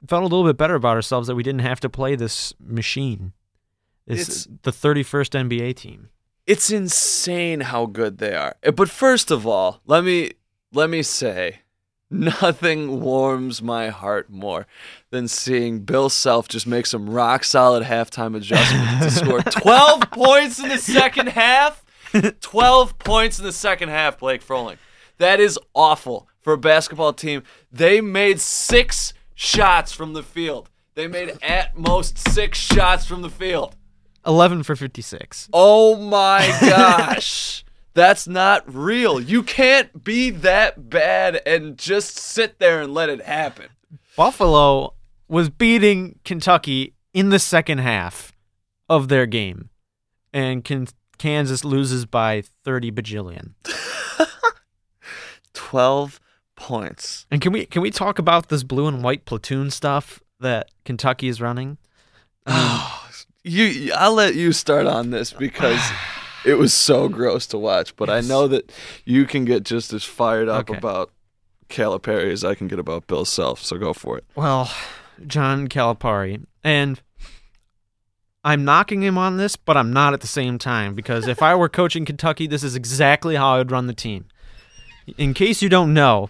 felt a little bit better about ourselves that we didn't have to play this machine it's, It's- the 31st nba team it's insane how good they are. But first of all, let me let me say, nothing warms my heart more than seeing Bill Self just make some rock solid halftime adjustments to score 12 points in the second half. 12 points in the second half, Blake Froling. That is awful. for a basketball team. They made six shots from the field. They made at most six shots from the field. 11 for 56. Oh my gosh. That's not real. You can't be that bad and just sit there and let it happen. Buffalo was beating Kentucky in the second half of their game, and Kan- Kansas loses by 30 bajillion. 12 points. And can we can we talk about this blue and white platoon stuff that Kentucky is running? Oh, You I'll let you start on this because it was so gross to watch, but I know that you can get just as fired up Okay. about Calipari as I can get about Bill Self, so go for it. Well, John Calipari, and I'm knocking him on this, but I'm not at the same time because if I were coaching Kentucky, this is exactly how I would run the team. In case you don't know,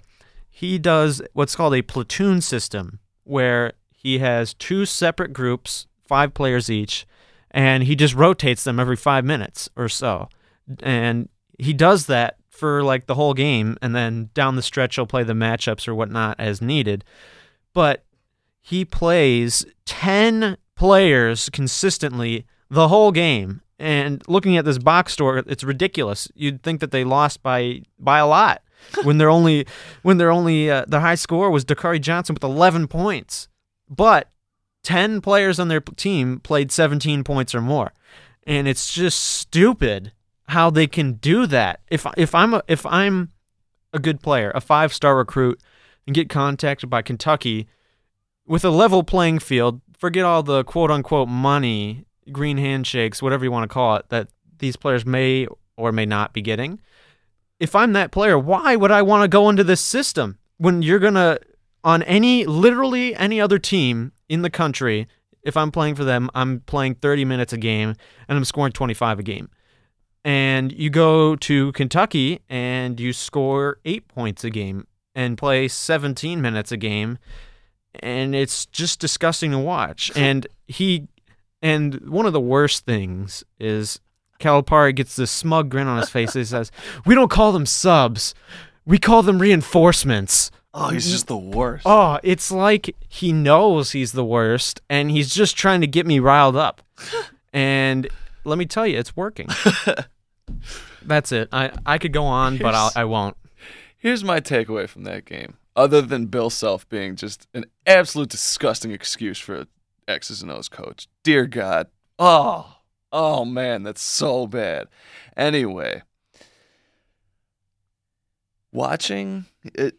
he does what's called a platoon system where he has two separate groups, five players each, and he just rotates them every five minutes or so. And he does that for like the whole game, and then down the stretch, he'll play the matchups or whatnot as needed. But he plays 10 players consistently the whole game. And looking at this box score, it's ridiculous. You'd think that they lost by by a lot when they're only when they're only uh, the high score was Dakari Johnson with 11 points. But 10 players on their team played 17 points or more. And it's just stupid how they can do that. If if I'm a, if I'm a good player, a five-star recruit and get contacted by Kentucky with a level playing field, forget all the quote unquote money, green handshakes, whatever you want to call it, that these players may or may not be getting. If I'm that player, why would I want to go into this system when you're going to, on any, literally any other team in the country, if I'm playing for them, I'm playing 30 minutes a game and I'm scoring 25 a game. And you go to Kentucky and you score eight points a game and play 17 minutes a game and it's just disgusting to watch. And he, and one of the worst things is Calipari gets this smug grin on his face. He says, "We don't call them subs, we call them reinforcements." Oh, he's just the worst. Oh, it's like he knows he's the worst, and he's just trying to get me riled up. and let me tell you, it's working. That's it. I I could go on, but I'll, I won't. Here's my takeaway from that game. Other than Bill Self being just an absolute disgusting excuse for a X's and O's coach. Dear God. Oh, oh man, that's so bad. Anyway, watching it.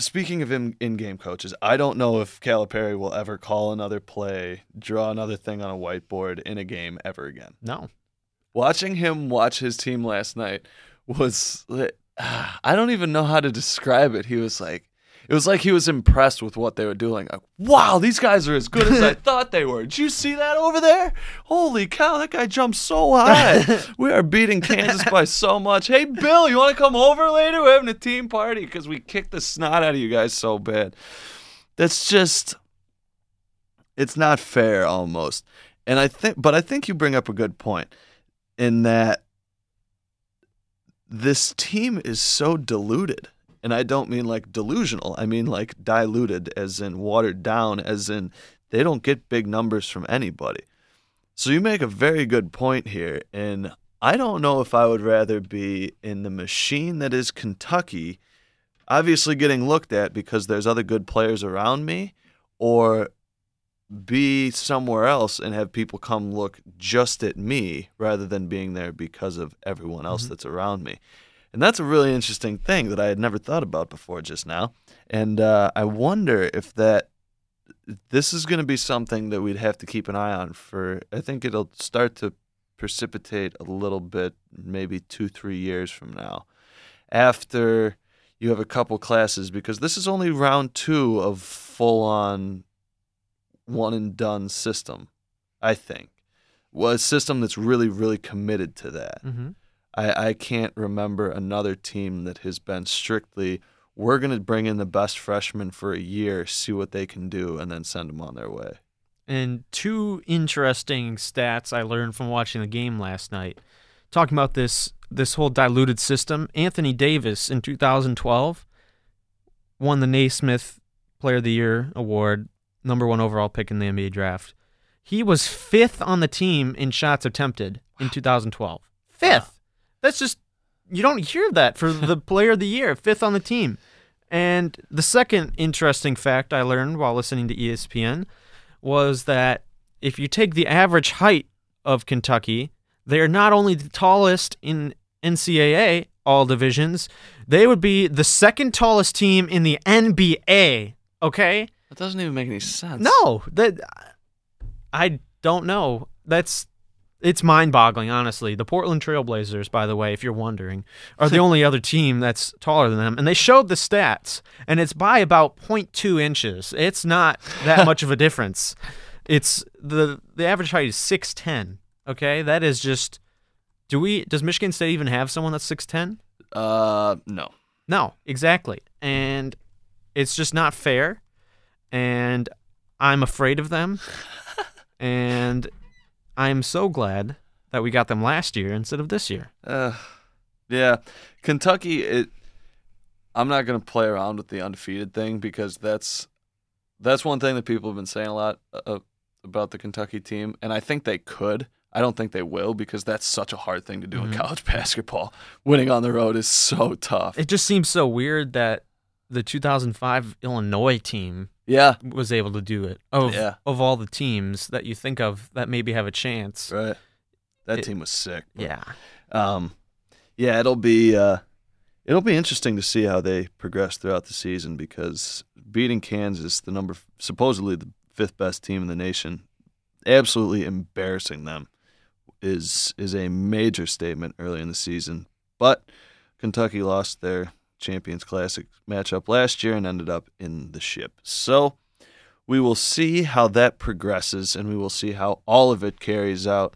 Speaking of in- in-game coaches, I don't know if Calipari will ever call another play, draw another thing on a whiteboard in a game ever again No. watching him watch his team last night was I don't even know how to describe it. He was like it was like he was impressed with what they were doing. Like, wow, these guys are as good as I thought they were. Did you see that over there? Holy cow, that guy jumped so high. we are beating Kansas by so much. Hey, Bill, you want to come over later? We're having a team party because we kicked the snot out of you guys so bad. That's just it's not fair almost. And I think but I think you bring up a good point in that this team is so diluted. And I don't mean like delusional. I mean like diluted as in watered down as in they don't get big numbers from anybody. So you make a very good point here and I don't know if I would rather be in the machine that is Kentucky obviously getting looked at because there's other good players around me or be somewhere else and have people come look just at me rather than being there because of everyone else mm-hmm. that's around me. And that's a really interesting thing that I had never thought about before just now. And uh, I wonder if that this is going to be something that we'd have to keep an eye on for. I think it'll start to precipitate a little bit, maybe two, three years from now, after you have a couple classes, because this is only round two of full on one and done system, I think. Well, a system that's really, really committed to that. Mm-hmm. I, I can't remember another team that has been strictly, we're going to bring in the best freshmen for a year, see what they can do, and then send them on their way. And two interesting stats I learned from watching the game last night. Talking about this this whole diluted system, Anthony Davis in 2012 won the Naismith Player of the Year award, number one overall pick in the NBA draft. He was fifth on the team in shots attempted in 2012. Fifth. That's just you don't hear that for the Player of the Year, fifth on the team. And the second interesting fact I learned while listening to ESPN was that if you take the average height of Kentucky, they are not only the tallest in NCAA all divisions, they would be the second tallest team in the NBA. Okay? That doesn't even make any sense. No, that I don't know. That's it's mind-boggling, honestly. The Portland Trailblazers, by the way, if you're wondering, are the only other team that's taller than them, and they showed the stats, and it's by about 0.2 inches. It's not that much of a difference. It's the the average height is 6'10. Okay, that is just. Do we? Does Michigan State even have someone that's 6'10? Uh, no. No, exactly. And it's just not fair. And I'm afraid of them. and I'm so glad that we got them last year instead of this year. Uh, yeah, Kentucky. It. I'm not gonna play around with the undefeated thing because that's that's one thing that people have been saying a lot uh, about the Kentucky team, and I think they could. I don't think they will because that's such a hard thing to do in college basketball. Winning on the road is so tough. It just seems so weird that the 2005 Illinois team yeah, was able to do it. Of Yeah. of all the teams that you think of that maybe have a chance. right. That It- team was sick. but- Yeah. Um, yeah, it'll be uh, it'll be interesting to see how they progress throughout the season because beating Kansas, the number supposedly the fifth best team in the nation, absolutely embarrassing them is is a major statement early in the season. But Kentucky lost their Champions Classic matchup last year and ended up in the ship. So we will see how that progresses and we will see how all of it carries out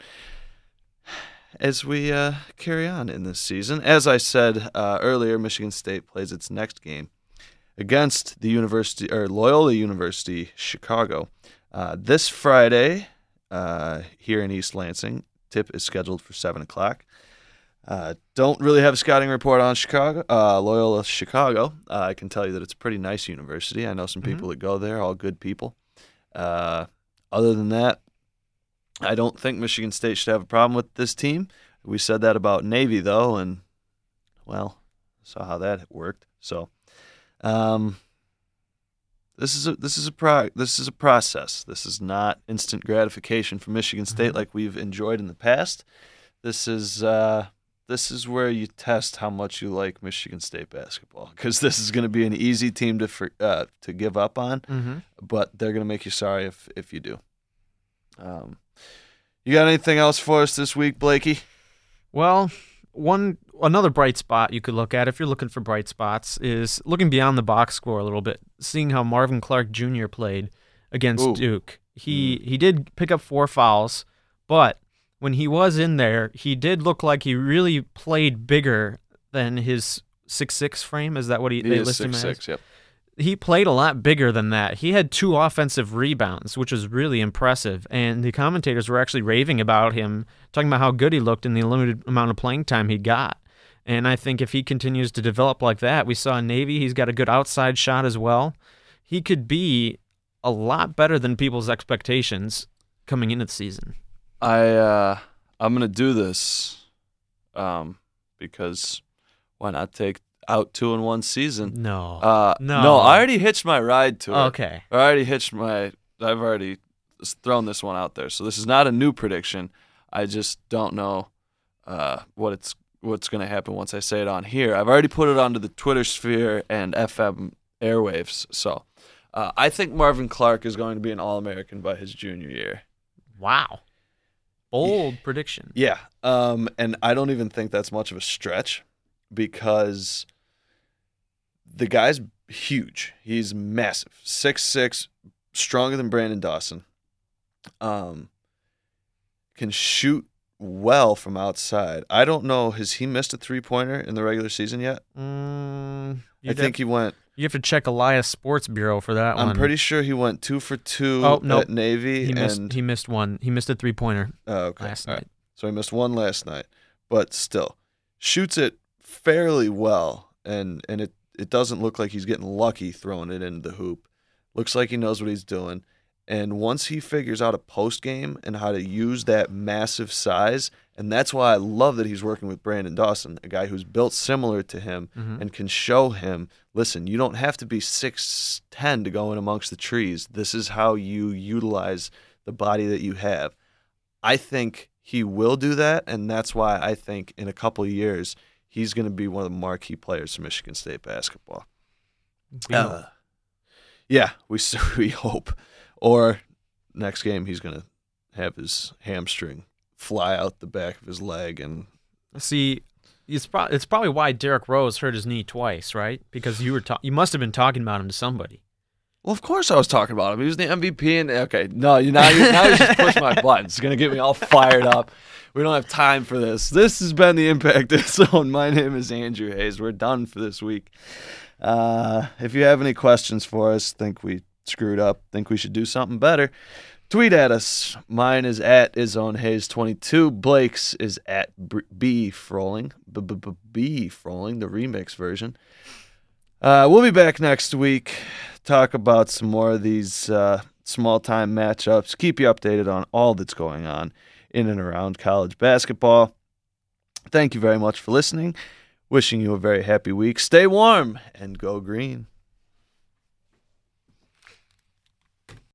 as we uh, carry on in this season. As I said uh, earlier, Michigan State plays its next game against the University or Loyola University Chicago uh, this Friday uh, here in East Lansing. Tip is scheduled for seven o'clock. Uh, don't really have a scouting report on Chicago, uh, Loyola Chicago. Uh, I can tell you that it's a pretty nice university. I know some people that go there, all good people. Uh, other than that, I don't think Michigan State should have a problem with this team. We said that about Navy though, and well, saw how that worked. So, um, this is a this is a pro this is a process. This is not instant gratification for Michigan State like we've enjoyed in the past. This is uh, this is where you test how much you like Michigan State basketball because this is going to be an easy team to for, uh, to give up on Mm-hmm. but they're gonna make you sorry if if you do. Um, you got anything else for us this week, Blakey? Well, one another bright spot you could look at if you're looking for bright spots is looking beyond the box score a little bit, seeing how Marvin Clark Jr. played against Ooh. Duke. He he did pick up four fouls, but when he was in there, he did look like he really played bigger than his six six frame. Is that what he, He they is list him as? six. Yep. he played a lot bigger than that. He had two offensive rebounds, which was really impressive. And the commentators were actually raving about him, talking about how good he looked in the limited amount of playing time he got. And I think if he continues to develop like that, we saw in Navy, he's got a good outside shot as well. He could be a lot better than people's expectations coming into the season. I uh, I'm gonna do this, um, because why not take out two in one season? No. Uh, No. no, I already hitched my ride to it. okay. I already hitched my. I've already thrown this one out there, so this is not a new prediction. I just don't know uh, what it's what's going to happen once I say it on here. I've already put it onto the Twitter sphere and FM airwaves, so uh, I think Marvin Clark is going to be an All American by his junior year. Wow. Bold prediction. Yeah, um, and I don't even think that's much of a stretch because the guy's huge. He's massive, six six, stronger than Branden Dawson. Um, can shoot well from outside. I don't know. Has he missed a three pointer in the regular season yet? Mm, I you'd think he went. You have to check Elias Sports Bureau for that one. I'm pretty sure he went two for two Oh, nope. at Navy. he missed. and He missed one. He missed a three pointer oh, okay. last All right. night. So he missed one last night, but still shoots it fairly well, and and it it doesn't look like he's getting lucky throwing it into the hoop. Looks like he knows what he's doing. And once he figures out a post game and how to use that massive size, and that's why I love that he's working with Branden Dawson, a guy who's built similar to him and can show him, listen, you don't have to be 6'10 to go in amongst the trees. This is how you utilize the body that you have. I think he will do that, and that's why I think in a couple of years he's going to be one of the marquee players for Michigan State basketball. Uh, yeah, we we hope. Or next game he's going to have his hamstring fly out the back of his leg, and See, it's, pro- it's probably why Derrick Rose hurt his knee twice, right? Because you were ta- you must have been talking about him to somebody. well, of course I was talking about him. He was the MVP, and okay, no, you now you now you just push my buttons. It's going to get me all fired up. We don't have time for this. This has been the Impact Zone. My name is Andrew Hayes. We're done for this week. Uh, if you have any questions for us, think we screwed up, think we should do something better, tweet at us. Mine is at ishonhays22. Blake's is at B- Froling, B B B B Froling, the remix version. Uh, we'll be back next week. Talk about some more of these uh, small time matchups. Keep you updated on all that's going on in and around college basketball. Thank you very much for listening. Wishing you a very happy week. Stay warm and go green.